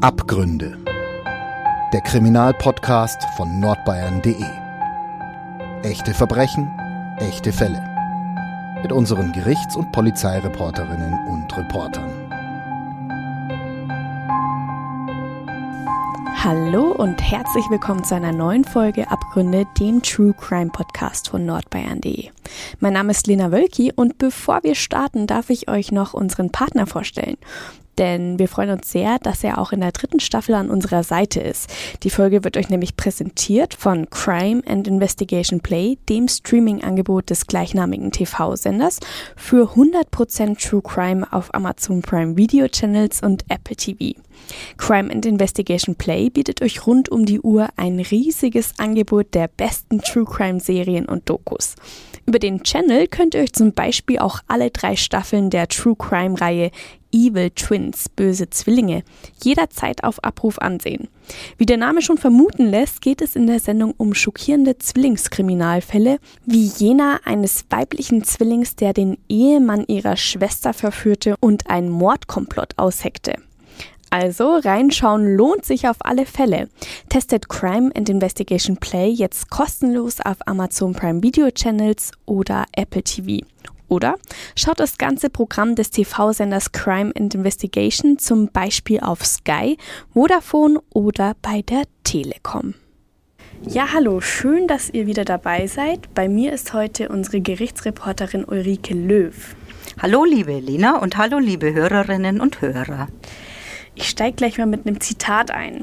Abgründe. Der Kriminalpodcast von nordbayern.de. Echte Verbrechen, echte Fälle. Mit unseren Gerichts- und Polizeireporterinnen und Reportern. Hallo und herzlich willkommen zu einer neuen Folge Abgründe, dem True Crime Podcast von nordbayern.de. Mein Name ist Lena Wölki und bevor wir starten, darf ich euch noch unseren Partner vorstellen denn wir freuen uns sehr, dass er auch in der dritten Staffel an unserer Seite ist. Die Folge wird euch nämlich präsentiert von Crime and Investigation Play, dem Streaming-Angebot des gleichnamigen TV-Senders für 100% True Crime auf Amazon Prime Video Channels und Apple TV. Crime and Investigation Play bietet euch rund um die Uhr ein riesiges Angebot der besten True Crime Serien und Dokus. Über den Channel könnt ihr euch zum Beispiel auch alle drei Staffeln der True Crime Reihe Evil Twins, böse Zwillinge, jederzeit auf Abruf ansehen. Wie der Name schon vermuten lässt, geht es in der Sendung um schockierende Zwillingskriminalfälle, wie jener eines weiblichen Zwillings, der den Ehemann ihrer Schwester verführte und ein Mordkomplott ausheckte. Also reinschauen lohnt sich auf alle Fälle. Testet Crime and Investigation Play jetzt kostenlos auf Amazon Prime Video Channels oder Apple TV. Oder schaut das ganze Programm des TV-Senders Crime and Investigation zum Beispiel auf Sky, Vodafone oder bei der Telekom. Ja, hallo, schön, dass ihr wieder dabei seid. Bei mir ist heute unsere Gerichtsreporterin Ulrike Löw. Hallo, liebe Lena und hallo, liebe Hörerinnen und Hörer. Ich steige gleich mal mit einem Zitat ein.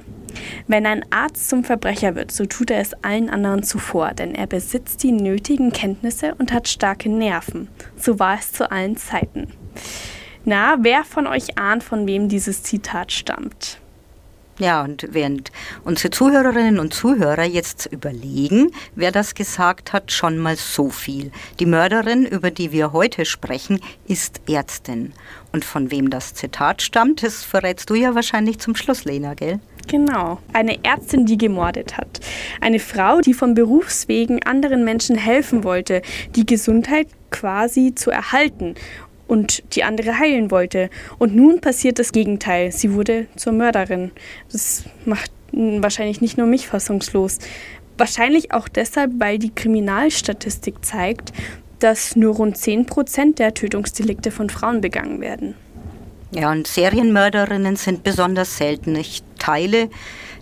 Wenn ein Arzt zum Verbrecher wird, so tut er es allen anderen zuvor, denn er besitzt die nötigen Kenntnisse und hat starke Nerven. So war es zu allen Zeiten. Na, wer von euch ahnt, von wem dieses Zitat stammt? Ja, und während unsere Zuhörerinnen und Zuhörer jetzt überlegen, wer das gesagt hat, schon mal so viel. Die Mörderin, über die wir heute sprechen, ist Ärztin. Und von wem das Zitat stammt, das verrätst du ja wahrscheinlich zum Schluss, Lena, gell? Genau. Eine Ärztin, die gemordet hat. Eine Frau, die von Berufswegen anderen Menschen helfen wollte, die Gesundheit quasi zu erhalten und die andere heilen wollte. Und nun passiert das Gegenteil. Sie wurde zur Mörderin. Das macht wahrscheinlich nicht nur mich fassungslos. Wahrscheinlich auch deshalb, weil die Kriminalstatistik zeigt, dass nur rund 10 Prozent der Tötungsdelikte von Frauen begangen werden. Ja, und Serienmörderinnen sind besonders selten. Ich teile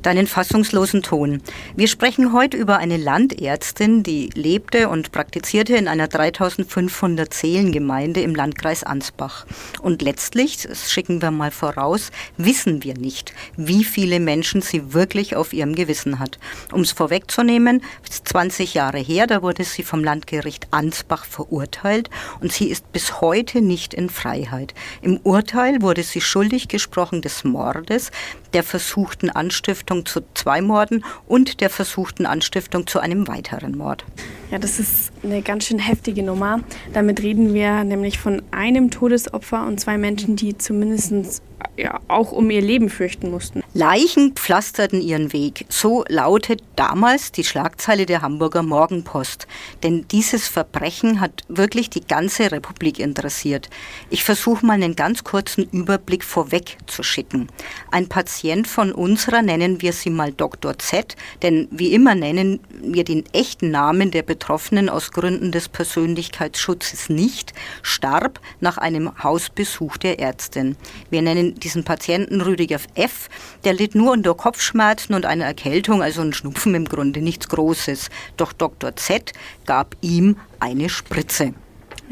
deinen fassungslosen Ton. Wir sprechen heute über eine Landärztin, die lebte und praktizierte in einer 3500 Seelengemeinde im Landkreis Ansbach. Und letztlich, das schicken wir mal voraus, wissen wir nicht, wie viele Menschen sie wirklich auf ihrem Gewissen hat. Um es vorwegzunehmen, 20 Jahre her, da wurde sie vom Landgericht Ansbach verurteilt und sie ist bis heute nicht in Freiheit. Im Urteil wurde sie schuldig gesprochen des Mordes, der versuchten Anstiftung zu zwei Morden und der versuchten Anstiftung zu einem weiteren Mord. Ja, das ist eine ganz schön heftige Nummer. Damit reden wir nämlich von einem Todesopfer und zwei Menschen, die zumindest ja, auch um ihr Leben fürchten mussten. Leichen pflasterten ihren Weg. So lautet damals die Schlagzeile der Hamburger Morgenpost. Denn dieses Verbrechen hat wirklich die ganze Republik interessiert. Ich versuche mal einen ganz kurzen Überblick vorweg zu schicken. Ein Patient von unserer, nennen wir sie mal Dr. Z, denn wie immer nennen wir den echten Namen der Betroffenen aus Gründen des Persönlichkeitsschutzes nicht, starb nach einem Hausbesuch der Ärztin. Wir nennen diesen Patienten Rüdiger F., der litt nur unter Kopfschmerzen und einer Erkältung, also ein Schnupfen im Grunde, nichts Großes. Doch Dr. Z gab ihm eine Spritze.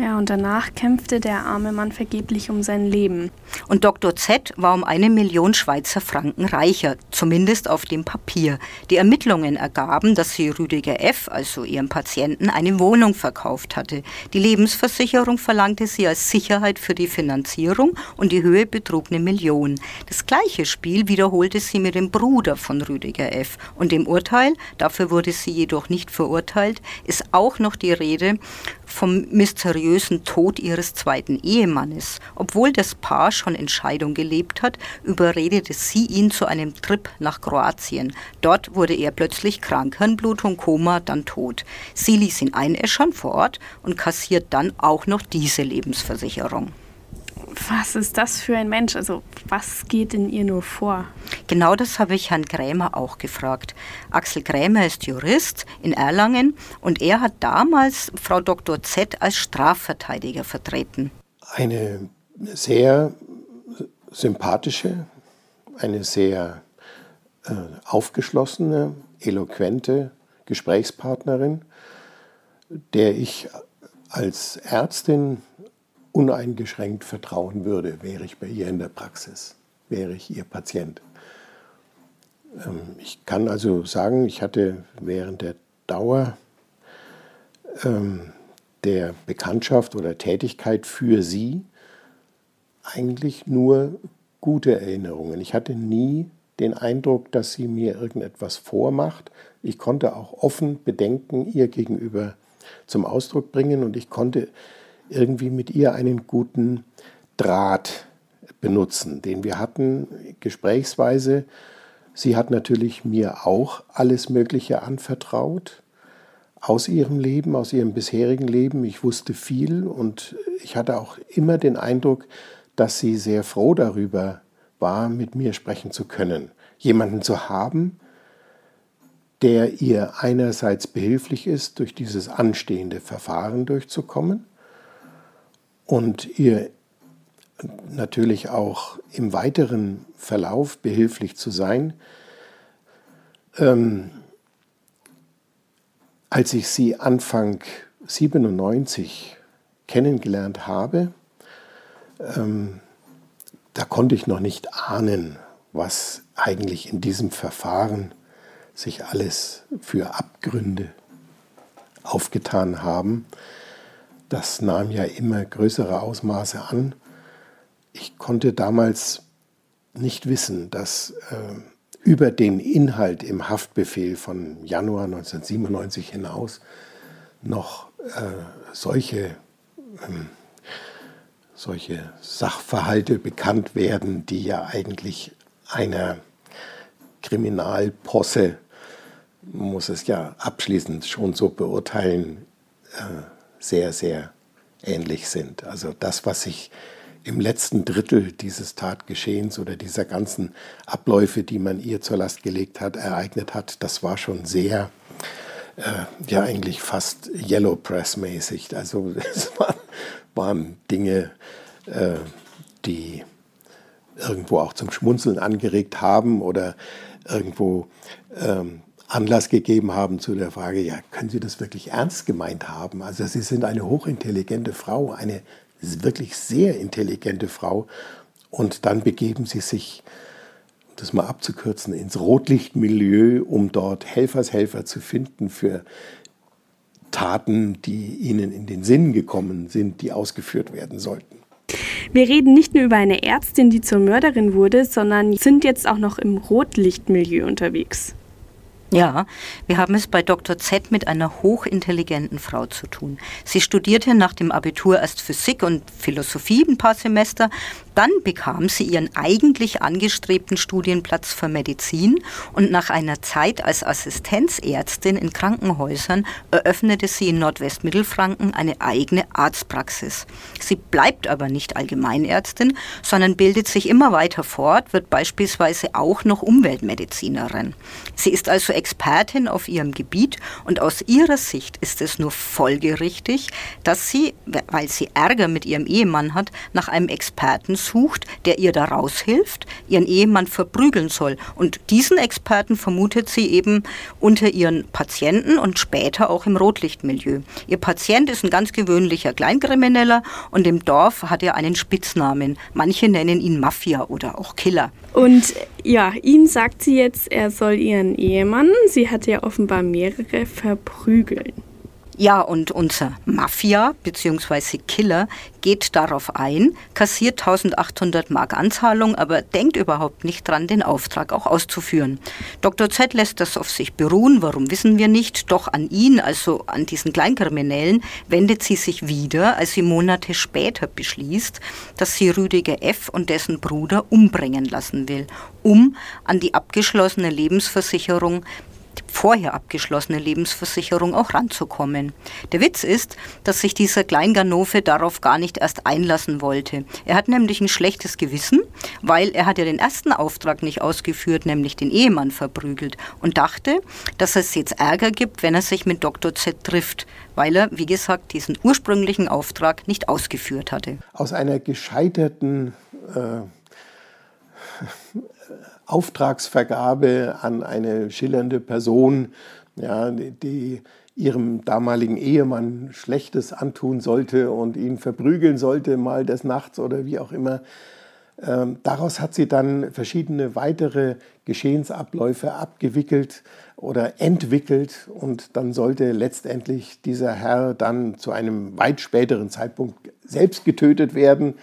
Ja, und danach kämpfte der arme Mann vergeblich um sein Leben. Und Dr. Z war um eine Million Schweizer Franken reicher, zumindest auf dem Papier. Die Ermittlungen ergaben, dass sie Rüdiger F., also ihrem Patienten, eine Wohnung verkauft hatte. Die Lebensversicherung verlangte sie als Sicherheit für die Finanzierung und die Höhe betrug eine Million. Das gleiche Spiel wiederholte sie mit dem Bruder von Rüdiger F. Und im Urteil, dafür wurde sie jedoch nicht verurteilt, ist auch noch die Rede vom mysteriösen Tod ihres zweiten Ehemannes. Obwohl das Paar schon in Scheidung gelebt hat, überredete sie ihn zu einem Trip nach Kroatien. Dort wurde er plötzlich krank, Hirnblutung, Koma, dann tot. Sie ließ ihn einäschern vor Ort und kassiert dann auch noch diese Lebensversicherung was ist das für ein Mensch? Also was geht in ihr nur vor? Genau das habe ich Herrn Krämer auch gefragt. Axel Krämer ist Jurist in Erlangen und er hat damals Frau Dr. Z als Strafverteidiger vertreten. Eine sehr sympathische, eine sehr äh, aufgeschlossene, eloquente Gesprächspartnerin, der ich als Ärztin uneingeschränkt vertrauen würde, wäre ich bei ihr in der Praxis, wäre ich ihr Patient. Ähm, ich kann also sagen, ich hatte während der Dauer ähm, der Bekanntschaft oder Tätigkeit für sie eigentlich nur gute Erinnerungen. Ich hatte nie den Eindruck, dass sie mir irgendetwas vormacht. Ich konnte auch offen Bedenken ihr gegenüber zum Ausdruck bringen und ich konnte irgendwie mit ihr einen guten Draht benutzen, den wir hatten gesprächsweise. Sie hat natürlich mir auch alles Mögliche anvertraut aus ihrem Leben, aus ihrem bisherigen Leben. Ich wusste viel und ich hatte auch immer den Eindruck, dass sie sehr froh darüber war, mit mir sprechen zu können. Jemanden zu haben, der ihr einerseits behilflich ist, durch dieses anstehende Verfahren durchzukommen und ihr natürlich auch im weiteren Verlauf behilflich zu sein. Ähm, als ich sie Anfang 97 kennengelernt habe, ähm, da konnte ich noch nicht ahnen, was eigentlich in diesem Verfahren sich alles für Abgründe aufgetan haben. Das nahm ja immer größere Ausmaße an. Ich konnte damals nicht wissen, dass äh, über den Inhalt im Haftbefehl von Januar 1997 hinaus noch äh, solche ähm, solche Sachverhalte bekannt werden, die ja eigentlich einer Kriminalposse, muss es ja abschließend schon so beurteilen, äh, sehr, sehr ähnlich sind. Also das, was sich im letzten Drittel dieses Tatgeschehens oder dieser ganzen Abläufe, die man ihr zur Last gelegt hat, ereignet hat, das war schon sehr, äh, ja eigentlich fast Yellow Press mäßig. Also es war, waren Dinge, äh, die irgendwo auch zum Schmunzeln angeregt haben oder irgendwo ähm, Anlass gegeben haben zu der Frage, ja, können Sie das wirklich ernst gemeint haben? Also Sie sind eine hochintelligente Frau, eine wirklich sehr intelligente Frau und dann begeben Sie sich, um das mal abzukürzen, ins Rotlichtmilieu, um dort Helfershelfer zu finden für Taten, die Ihnen in den Sinn gekommen sind, die ausgeführt werden sollten. Wir reden nicht nur über eine Ärztin, die zur Mörderin wurde, sondern sind jetzt auch noch im Rotlichtmilieu unterwegs. Ja, wir haben es bei Dr. Z mit einer hochintelligenten Frau zu tun. Sie studierte nach dem Abitur erst Physik und Philosophie ein paar Semester, dann bekam sie ihren eigentlich angestrebten Studienplatz für Medizin und nach einer Zeit als Assistenzärztin in Krankenhäusern eröffnete sie in Nordwestmittelfranken eine eigene Arztpraxis. Sie bleibt aber nicht Allgemeinärztin, sondern bildet sich immer weiter fort, wird beispielsweise auch noch Umweltmedizinerin. Sie ist also Expertin auf ihrem Gebiet und aus ihrer Sicht ist es nur folgerichtig, dass sie, weil sie Ärger mit ihrem Ehemann hat, nach einem Experten sucht, der ihr da raushilft, ihren Ehemann verprügeln soll. Und diesen Experten vermutet sie eben unter ihren Patienten und später auch im Rotlichtmilieu. Ihr Patient ist ein ganz gewöhnlicher Kleinkrimineller und im Dorf hat er einen Spitznamen. Manche nennen ihn Mafia oder auch Killer. Und ja, ihm sagt sie jetzt, er soll ihren Ehemann, sie hat ja offenbar mehrere, verprügeln. Ja, und unser Mafia bzw. Killer geht darauf ein, kassiert 1800 Mark Anzahlung, aber denkt überhaupt nicht dran, den Auftrag auch auszuführen. Dr. Z lässt das auf sich beruhen, warum wissen wir nicht, doch an ihn, also an diesen Kleinkriminellen, wendet sie sich wieder, als sie Monate später beschließt, dass sie Rüdiger F. und dessen Bruder umbringen lassen will, um an die abgeschlossene Lebensversicherung vorher abgeschlossene Lebensversicherung auch ranzukommen. Der Witz ist, dass sich dieser Kleinganove darauf gar nicht erst einlassen wollte. Er hat nämlich ein schlechtes Gewissen, weil er hat ja den ersten Auftrag nicht ausgeführt, nämlich den Ehemann verprügelt und dachte, dass es jetzt Ärger gibt, wenn er sich mit Dr. Z trifft, weil er, wie gesagt, diesen ursprünglichen Auftrag nicht ausgeführt hatte. Aus einer gescheiterten äh, Auftragsvergabe an eine schillernde Person, ja, die, ihrem damaligen Ehemann Schlechtes antun sollte und ihn verprügeln sollte, mal des Nachts oder wie auch immer. Ähm, daraus hat sie dann verschiedene weitere Geschehensabläufe abgewickelt oder entwickelt und dann sollte letztendlich dieser Herr dann zu einem weit späteren Zeitpunkt selbst getötet werden,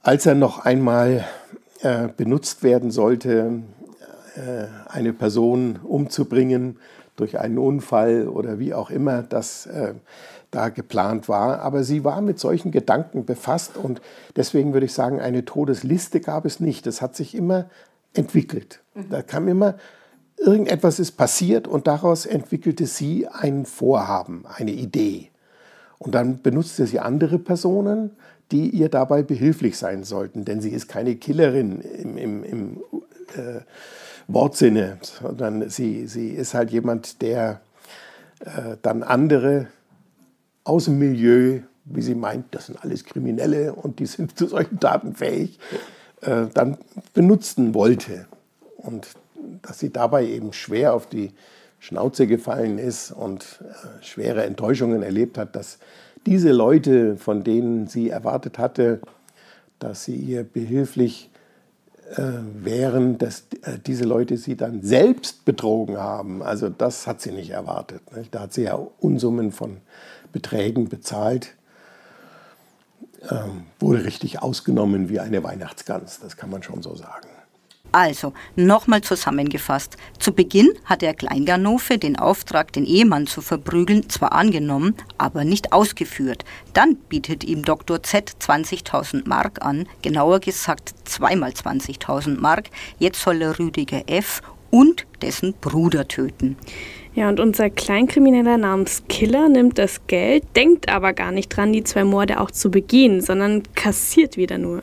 als er noch einmal äh, benutzt werden sollte, äh, eine Person umzubringen durch einen Unfall oder wie auch immer das äh, da geplant war. Aber sie war mit solchen Gedanken befasst und deswegen würde ich sagen, eine Todesliste gab es nicht. Das hat sich immer entwickelt. Mhm. Da kam immer, irgendetwas ist passiert und daraus entwickelte sie ein Vorhaben, eine Idee. Und dann benutzte sie andere Personen, die ihr dabei behilflich sein sollten. Denn sie ist keine Killerin im, im, im äh, Wortsinne, sondern sie, sie ist halt jemand, der äh, dann andere aus dem Milieu, wie sie meint, das sind alles Kriminelle und die sind zu solchen Taten fähig, äh, dann benutzen wollte. Und dass sie dabei eben schwer auf die Schnauze gefallen ist und äh, schwere Enttäuschungen erlebt hat, dass diese Leute, von denen sie erwartet hatte, dass sie ihr behilflich äh, wären, dass äh, diese Leute sie dann selbst betrogen haben. Also das hat sie nicht erwartet. Nicht? Da hat sie ja Unsummen von Beträgen bezahlt. Ähm, wurde richtig ausgenommen wie eine Weihnachtsgans, das kann man schon so sagen. Also, nochmal zusammengefasst. Zu Beginn hat der Kleinganove den Auftrag, den Ehemann zu verprügeln, zwar angenommen, aber nicht ausgeführt. Dann bietet ihm Dr. Z 20.000 Mark an, genauer gesagt zweimal 20.000 Mark. Jetzt soll er Rüdiger F. und dessen Bruder töten. Ja, und unser Kleinkrimineller namens Killer nimmt das Geld, denkt aber gar nicht dran, die zwei Morde auch zu begehen, sondern kassiert wieder nur.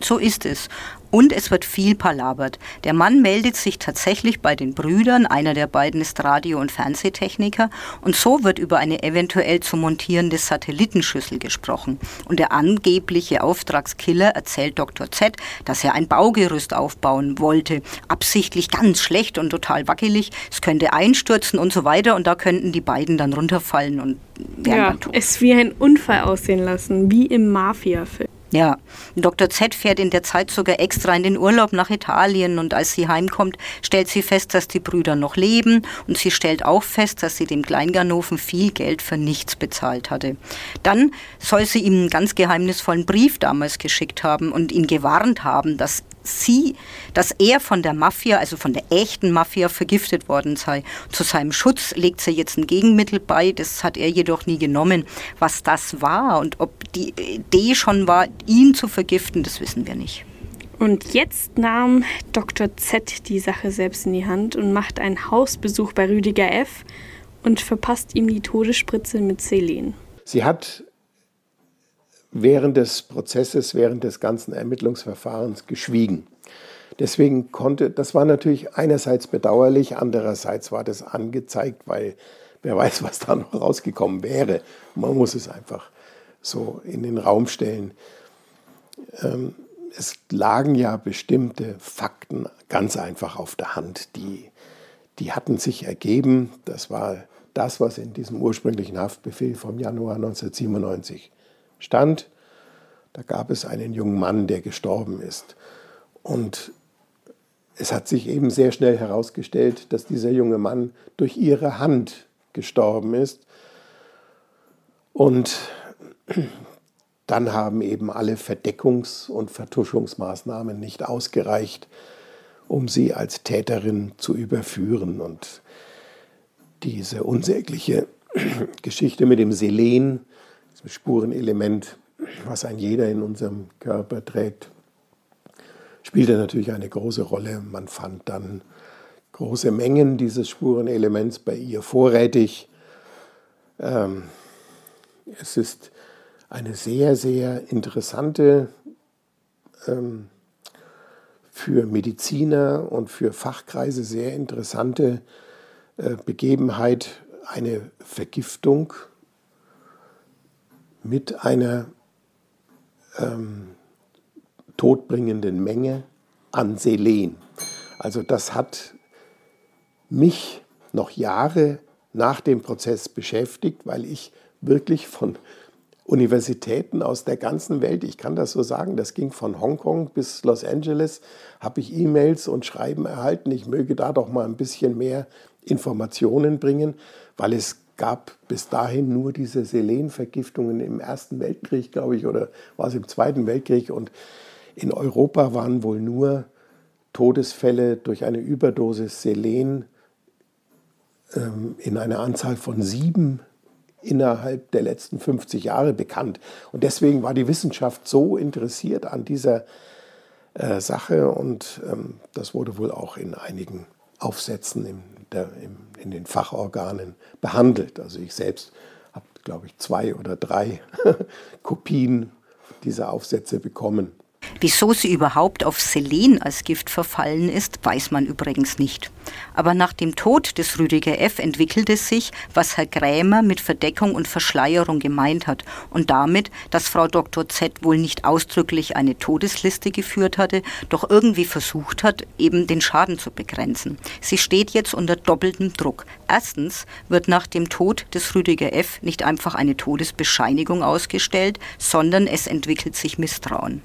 So ist es. Und es wird viel palabert. Der Mann meldet sich tatsächlich bei den Brüdern, einer der beiden ist Radio- und Fernsehtechniker, und so wird über eine eventuell zu montierende Satellitenschüssel gesprochen. Und der angebliche Auftragskiller erzählt Dr. Z, dass er ein Baugerüst aufbauen wollte, absichtlich ganz schlecht und total wackelig, es könnte einstürzen und so weiter, und da könnten die beiden dann runterfallen und wären ja, dann tot. es wie ein Unfall aussehen lassen, wie im Mafia-Film. Ja, Dr. Z fährt in der Zeit sogar extra in den Urlaub nach Italien und als sie heimkommt, stellt sie fest, dass die Brüder noch leben und sie stellt auch fest, dass sie dem Kleinganoven viel Geld für nichts bezahlt hatte. Dann soll sie ihm einen ganz geheimnisvollen Brief damals geschickt haben und ihn gewarnt haben, dass sie, dass er von der Mafia, also von der echten Mafia, vergiftet worden sei. Zu seinem Schutz legt sie jetzt ein Gegenmittel bei, das hat er jedoch nie genommen. Was das war und ob die Idee schon war, ihn zu vergiften, das wissen wir nicht. Und jetzt nahm Dr. Z die Sache selbst in die Hand und macht einen Hausbesuch bei Rüdiger F. und verpasst ihm die Todesspritze mit Selen. Sie hat während des Prozesses, während des ganzen Ermittlungsverfahrens geschwiegen. Deswegen konnte, das war natürlich einerseits bedauerlich, andererseits war das angezeigt, weil wer weiß, was da noch rausgekommen wäre. Man muss es einfach so in den Raum stellen. Ähm, es lagen ja bestimmte Fakten ganz einfach auf der Hand, die, die hatten sich ergeben. Das war das, was in diesem ursprünglichen Haftbefehl vom Januar 1997 stand. Da gab es einen jungen Mann, der gestorben ist. Und es hat sich eben sehr schnell herausgestellt, dass dieser junge Mann durch ihre Hand gestorben ist. Und dann haben eben alle Verdeckungs- und Vertuschungsmaßnahmen nicht ausgereicht, um sie als Täterin zu überführen. Und diese unsägliche Geschichte mit dem Selen, diesem Spurenelement, was ein jeder in unserem Körper trägt, spielte natürlich eine große Rolle. Man fand dann große Mengen dieses Spurenelements bei ihr vorrätig. Ähm, es ist eine sehr, sehr interessante, ähm, für Mediziner und für Fachkreise sehr interessante äh, Begebenheit, eine Vergiftung mit einer ähm, todbringenden Menge an Selen. Also das hat mich noch Jahre nach dem Prozess beschäftigt, weil ich wirklich von Universitäten aus der ganzen Welt, ich kann das so sagen, das ging von Hongkong bis Los Angeles, habe ich E-Mails und Schreiben erhalten. Ich möge da doch mal ein bisschen mehr Informationen bringen, weil es gab bis dahin nur diese Selenvergiftungen im Ersten Weltkrieg, glaube ich, oder war es im Zweiten Weltkrieg. Und in Europa waren wohl nur Todesfälle durch eine Überdosis Selen ähm, in einer Anzahl von sieben innerhalb der letzten 50 Jahre bekannt. Und deswegen war die Wissenschaft so interessiert an dieser äh, Sache und ähm, das wurde wohl auch in einigen Aufsätzen in, der, in den Fachorganen behandelt. Also ich selbst habe, glaube ich, zwei oder drei Kopien dieser Aufsätze bekommen. Wieso sie überhaupt auf Selen als Gift verfallen ist, weiß man übrigens nicht. Aber nach dem Tod des Rüdiger F. entwickelte sich, was Herr Krämer mit Verdeckung und Verschleierung gemeint hat und damit, dass Frau Dr. Z wohl nicht ausdrücklich eine Todesliste geführt hatte, doch irgendwie versucht hat, eben den Schaden zu begrenzen. Sie steht jetzt unter doppeltem Druck. Erstens wird nach dem Tod des Rüdiger F. nicht einfach eine Todesbescheinigung ausgestellt, sondern es entwickelt sich Misstrauen.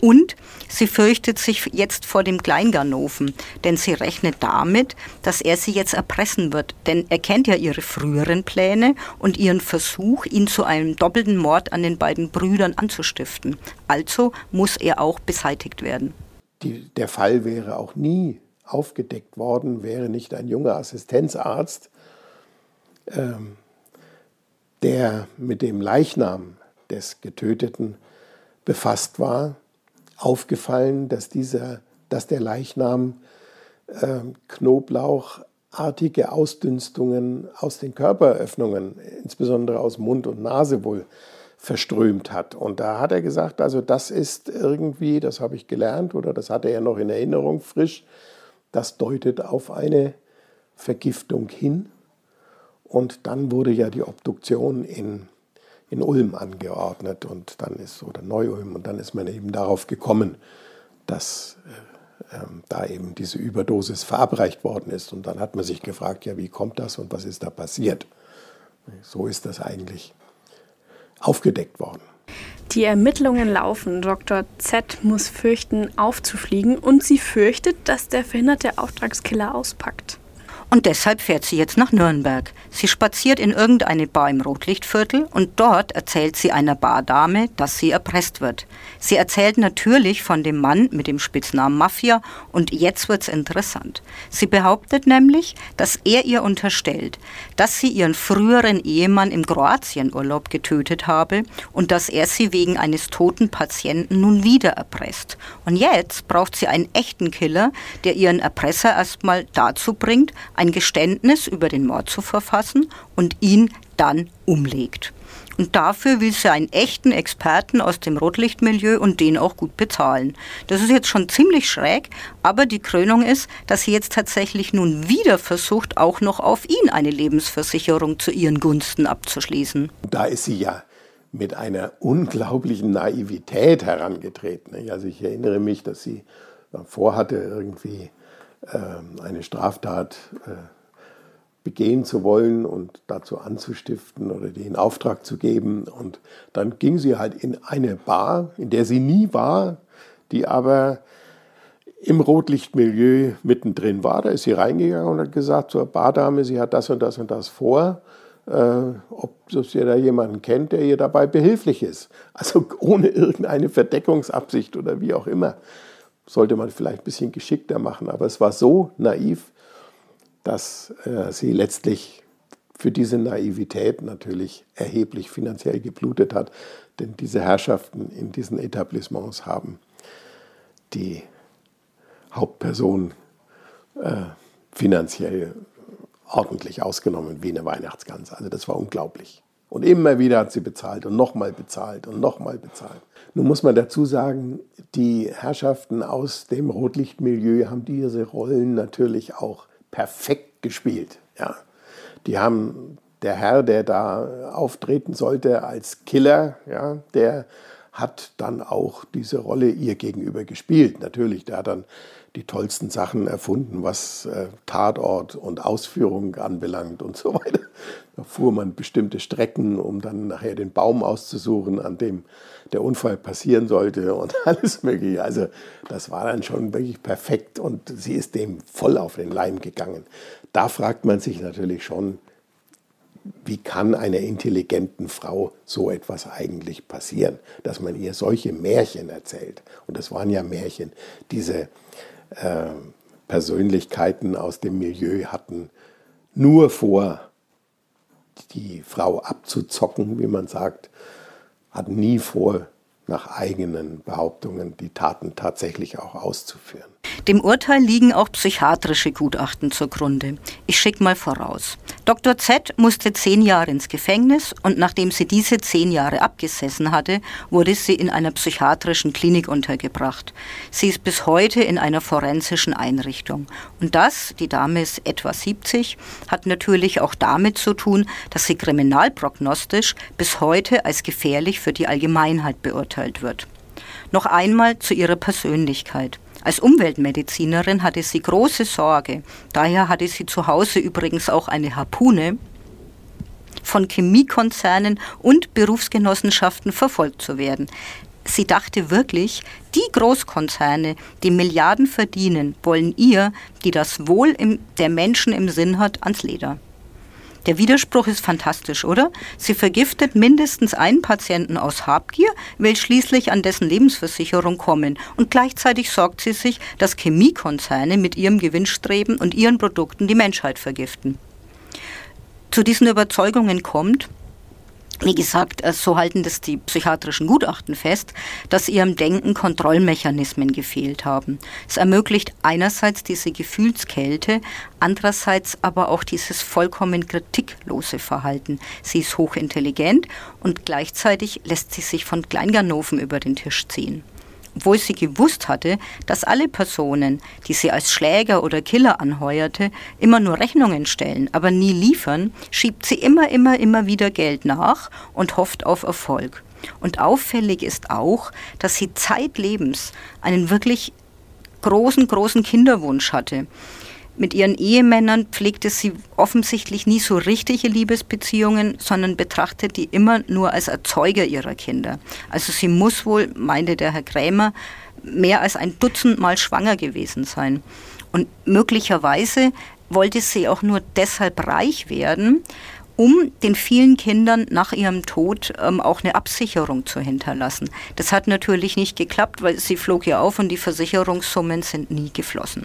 Und sie fürchtet sich jetzt vor dem Kleinganoven, denn sie rechnet damit, dass er sie jetzt erpressen wird. Denn er kennt ja ihre früheren Pläne und ihren Versuch, ihn zu einem doppelten Mord an den beiden Brüdern anzustiften. Also muss er auch beseitigt werden. Die, der Fall wäre auch nie aufgedeckt worden, wäre nicht ein junger Assistenzarzt, ähm, der mit dem Leichnam des Getöteten befasst war, aufgefallen, dass, dieser, dass der Leichnam äh, knoblauchartige Ausdünstungen aus den Körperöffnungen, insbesondere aus Mund und Nase wohl verströmt hat. Und da hat er gesagt, also das ist irgendwie, das habe ich gelernt oder das hatte er noch in Erinnerung frisch, das deutet auf eine Vergiftung hin. Und dann wurde ja die Obduktion in in Ulm angeordnet und dann ist, oder Neu-Ulm, und dann ist man eben darauf gekommen, dass äh, äh, da eben diese Überdosis verabreicht worden ist. Und dann hat man sich gefragt, ja, wie kommt das und was ist da passiert? So ist das eigentlich aufgedeckt worden. Die Ermittlungen laufen. Dr. Z muss fürchten, aufzufliegen und sie fürchtet, dass der verhinderte Auftragskiller auspackt. Und deshalb fährt sie jetzt nach Nürnberg. Sie spaziert in irgendeine Bar im Rotlichtviertel und dort erzählt sie einer Bardame, dass sie erpresst wird. Sie erzählt natürlich von dem Mann mit dem Spitznamen Mafia und jetzt wird's interessant. Sie behauptet nämlich, dass er ihr unterstellt, dass sie ihren früheren Ehemann im Kroatienurlaub getötet habe und dass er sie wegen eines toten Patienten nun wieder erpresst. Und jetzt braucht sie einen echten Killer, der ihren Erpresser erstmal dazu bringt, ein Geständnis über den Mord zu verfassen und ihn dann umlegt. Und dafür will sie einen echten Experten aus dem Rotlichtmilieu und den auch gut bezahlen. Das ist jetzt schon ziemlich schräg, aber die Krönung ist, dass sie jetzt tatsächlich nun wieder versucht, auch noch auf ihn eine Lebensversicherung zu ihren Gunsten abzuschließen. Da ist sie ja mit einer unglaublichen Naivität herangetreten. Also ich erinnere mich, dass sie vorhatte, irgendwie eine Straftat äh, begehen zu wollen und dazu anzustiften oder die in Auftrag zu geben. Und dann ging sie halt in eine Bar, in der sie nie war, die aber im Rotlichtmilieu mittendrin war. Da ist sie reingegangen und hat gesagt zur Bardame, sie hat das und das und das vor, äh, ob sie da jemanden kennt, der ihr dabei behilflich ist. Also ohne irgendeine Verdeckungsabsicht oder wie auch immer sollte man vielleicht ein bisschen geschickter machen. Aber es war so naiv, dass äh, sie letztlich für diese Naivität natürlich erheblich finanziell geblutet hat. Denn diese Herrschaften in diesen Etablissements haben die Hauptperson äh, finanziell ordentlich ausgenommen wie eine Weihnachtsgans. Also das war unglaublich. Und immer wieder hat sie bezahlt und nochmal bezahlt und nochmal bezahlt. Nun muss man dazu sagen, die Herrschaften aus dem Rotlichtmilieu haben diese Rollen natürlich auch perfekt gespielt. Ja. Die haben der Herr, der da auftreten sollte als Killer, ja, der hat dann auch diese Rolle ihr gegenüber gespielt. Natürlich, der hat dann die tollsten Sachen erfunden, was äh, Tatort und Ausführung anbelangt und so weiter. Da fuhr man bestimmte Strecken, um dann nachher den Baum auszusuchen, an dem der Unfall passieren sollte und alles Mögliche. Also das war dann schon wirklich perfekt und sie ist dem voll auf den Leim gegangen. Da fragt man sich natürlich schon, wie kann einer intelligenten Frau so etwas eigentlich passieren, dass man ihr solche Märchen erzählt. Und das waren ja Märchen. Diese äh, Persönlichkeiten aus dem Milieu hatten nur vor, die Frau abzuzocken, wie man sagt, hatten nie vor, nach eigenen Behauptungen die Taten tatsächlich auch auszuführen. Dem Urteil liegen auch psychiatrische Gutachten zugrunde. Ich schicke mal voraus. Dr. Z musste zehn Jahre ins Gefängnis und nachdem sie diese zehn Jahre abgesessen hatte, wurde sie in einer psychiatrischen Klinik untergebracht. Sie ist bis heute in einer forensischen Einrichtung. Und das, die Dame ist etwa 70, hat natürlich auch damit zu tun, dass sie kriminalprognostisch bis heute als gefährlich für die Allgemeinheit beurteilt wird. Noch einmal zu ihrer Persönlichkeit. Als Umweltmedizinerin hatte sie große Sorge. Daher hatte sie zu Hause übrigens auch eine Harpune von Chemiekonzernen und Berufsgenossenschaften verfolgt zu werden. Sie dachte wirklich, die Großkonzerne, die Milliarden verdienen, wollen ihr, die das Wohl der Menschen im Sinn hat, ans Leder. Der Widerspruch ist fantastisch, oder? Sie vergiftet mindestens einen Patienten aus Habgier, will schließlich an dessen Lebensversicherung kommen. Und gleichzeitig sorgt sie sich, dass Chemiekonzerne mit ihrem Gewinnstreben und ihren Produkten die Menschheit vergiften. Zu diesen Überzeugungen kommt, wie gesagt, äh, so halten das die psychiatrischen Gutachten fest, dass ihrem Denken Kontrollmechanismen gefehlt haben. Es ermöglicht einerseits diese Gefühlskälte, andererseits aber auch dieses vollkommen kritiklose Verhalten. Sie ist hochintelligent und gleichzeitig lässt sie sich von Kleinganoven über den Tisch ziehen obwohl sie gewusst hatte, dass alle Personen, die sie als Schläger oder Killer anheuerte, immer nur Rechnungen stellen, aber nie liefern, schiebt sie immer, immer, immer wieder Geld nach und hofft auf Erfolg. Und auffällig ist auch, dass sie zeitlebens einen wirklich großen, großen Kinderwunsch hatte. Mit ihren Ehemännern pflegte sie offensichtlich nie so richtige Liebesbeziehungen, sondern betrachtet die immer nur als Erzeuger ihrer Kinder. Also sie muss wohl, meinte der Herr Krämer, mehr als ein Dutzend Mal schwanger gewesen sein. Und möglicherweise wollte sie auch nur deshalb reich werden, um den vielen Kindern nach ihrem Tod ähm, auch eine Absicherung zu hinterlassen. Das hat natürlich nicht geklappt, weil sie flog ja auf und die Versicherungssummen sind nie geflossen.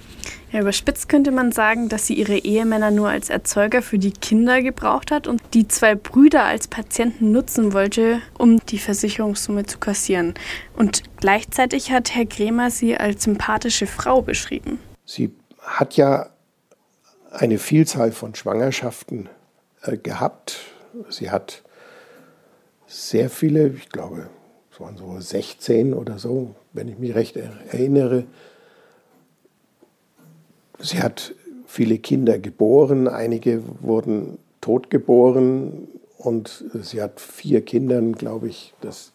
Ja, überspitzt könnte man sagen, dass sie ihre Ehemänner nur als Erzeuger für die Kinder gebraucht hat und die zwei Brüder als Patienten nutzen wollte, um die Versicherungssumme zu kassieren. Und gleichzeitig hat Herr Kremer sie als sympathische Frau beschrieben. Sie hat ja eine Vielzahl von Schwangerschaften gehabt. Sie hat sehr viele, ich glaube, es waren so 16 oder so, wenn ich mich recht erinnere. Sie hat viele Kinder geboren, einige wurden totgeboren und sie hat vier Kindern, glaube ich, das,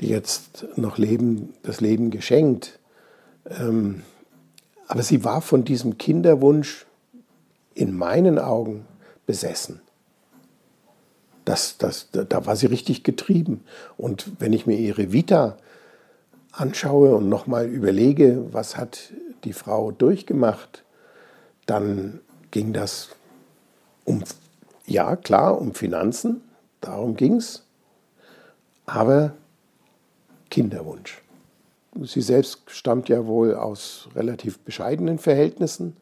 die jetzt noch leben, das Leben geschenkt. Ähm, aber sie war von diesem Kinderwunsch in meinen Augen besessen. Das, das, da war sie richtig getrieben. Und wenn ich mir ihre Vita anschaue und nochmal überlege, was hat die Frau durchgemacht, dann ging das um, ja klar, um Finanzen, darum ging es, aber Kinderwunsch. Sie selbst stammt ja wohl aus relativ bescheidenen Verhältnissen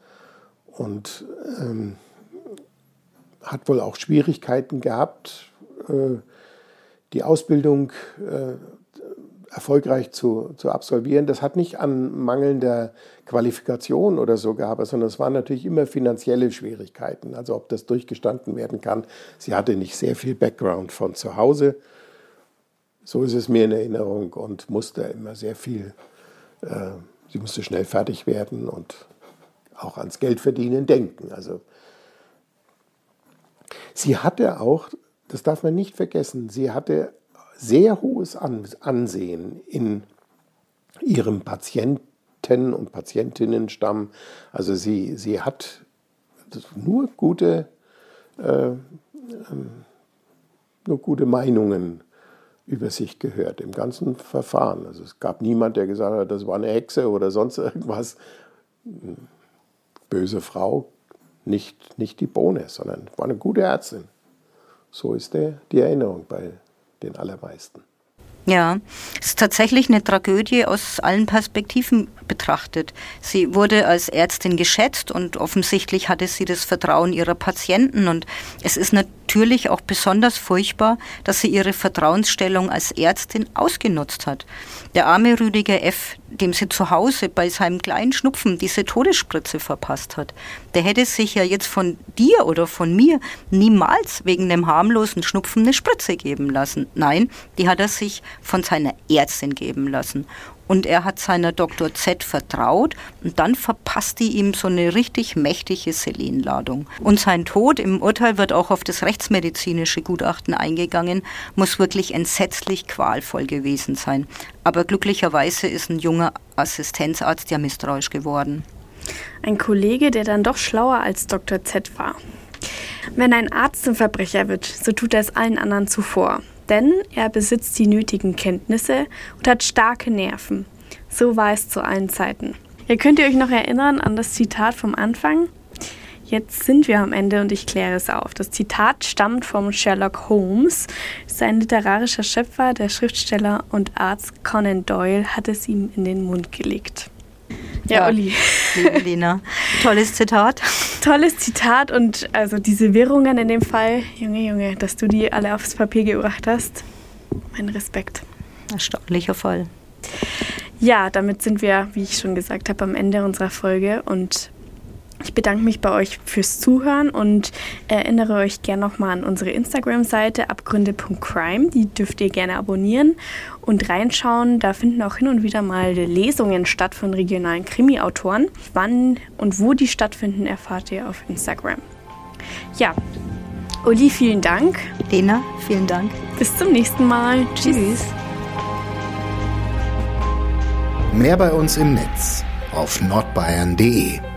und ähm, hat wohl auch Schwierigkeiten gehabt, äh, die Ausbildung äh, erfolgreich zu, zu absolvieren. Das hat nicht an mangelnder Qualifikation oder so gehabt, sondern es waren natürlich immer finanzielle Schwierigkeiten. Also ob das durchgestanden werden kann. Sie hatte nicht sehr viel Background von zu Hause. So ist es mir in Erinnerung und musste immer sehr viel, äh, sie musste schnell fertig werden und auch ans Geldverdienen denken. Also sie hatte auch, das darf man nicht vergessen, sie hatte sehr hohes Ansehen in ihrem Patienten- und Patientinnenstamm. Also sie, sie hat nur gute, äh, ähm, nur gute Meinungen über sich gehört im ganzen Verfahren. Also es gab niemand, der gesagt hat, das war eine Hexe oder sonst irgendwas. Böse Frau, nicht, nicht die Bohne, sondern war eine gute Ärztin. So ist der, die Erinnerung bei den allermeisten. Ja, es ist tatsächlich eine Tragödie aus allen Perspektiven betrachtet. Sie wurde als Ärztin geschätzt und offensichtlich hatte sie das Vertrauen ihrer Patienten. Und es ist natürlich auch besonders furchtbar, dass sie ihre Vertrauensstellung als Ärztin ausgenutzt hat. Der arme Rüdiger F., dem sie zu Hause bei seinem kleinen Schnupfen diese Todesspritze verpasst hat, der hätte sich ja jetzt von dir oder von mir niemals wegen einem harmlosen Schnupfen eine Spritze geben lassen. Nein, die hat er sich von seiner Ärztin geben lassen und er hat seiner Dr. Z vertraut und dann verpasst die ihm so eine richtig mächtige Selenladung. Und sein Tod, im Urteil wird auch auf das rechtsmedizinische Gutachten eingegangen, muss wirklich entsetzlich qualvoll gewesen sein. Aber glücklicherweise ist ein junger Assistenzarzt ja misstrauisch geworden. Ein Kollege, der dann doch schlauer als Dr. Z war. Wenn ein Arzt zum Verbrecher wird, so tut er es allen anderen zuvor denn er besitzt die nötigen Kenntnisse und hat starke Nerven. So war es zu allen Zeiten. Ihr könnt ihr euch noch erinnern an das Zitat vom Anfang? Jetzt sind wir am Ende und ich kläre es auf. Das Zitat stammt vom Sherlock Holmes. Sein literarischer Schöpfer, der Schriftsteller und Arzt Conan Doyle, hat es ihm in den Mund gelegt. Ja, ja Uli. Liebe Lena, tolles Zitat. Tolles Zitat und also diese Wirrungen in dem Fall, Junge, Junge, dass du die alle aufs Papier gebracht hast. Mein Respekt. Erstaunlicher Fall. Ja, damit sind wir, wie ich schon gesagt habe, am Ende unserer Folge und ich bedanke mich bei euch fürs Zuhören und erinnere euch gerne nochmal an unsere Instagram-Seite abgründe.crime. Die dürft ihr gerne abonnieren und reinschauen. Da finden auch hin und wieder mal Lesungen statt von regionalen Krimi-Autoren. Wann und wo die stattfinden, erfahrt ihr auf Instagram. Ja, Uli, vielen Dank. Lena, vielen Dank. Bis zum nächsten Mal. Tschüss. Tschüss. Mehr bei uns im Netz auf nordbayern.de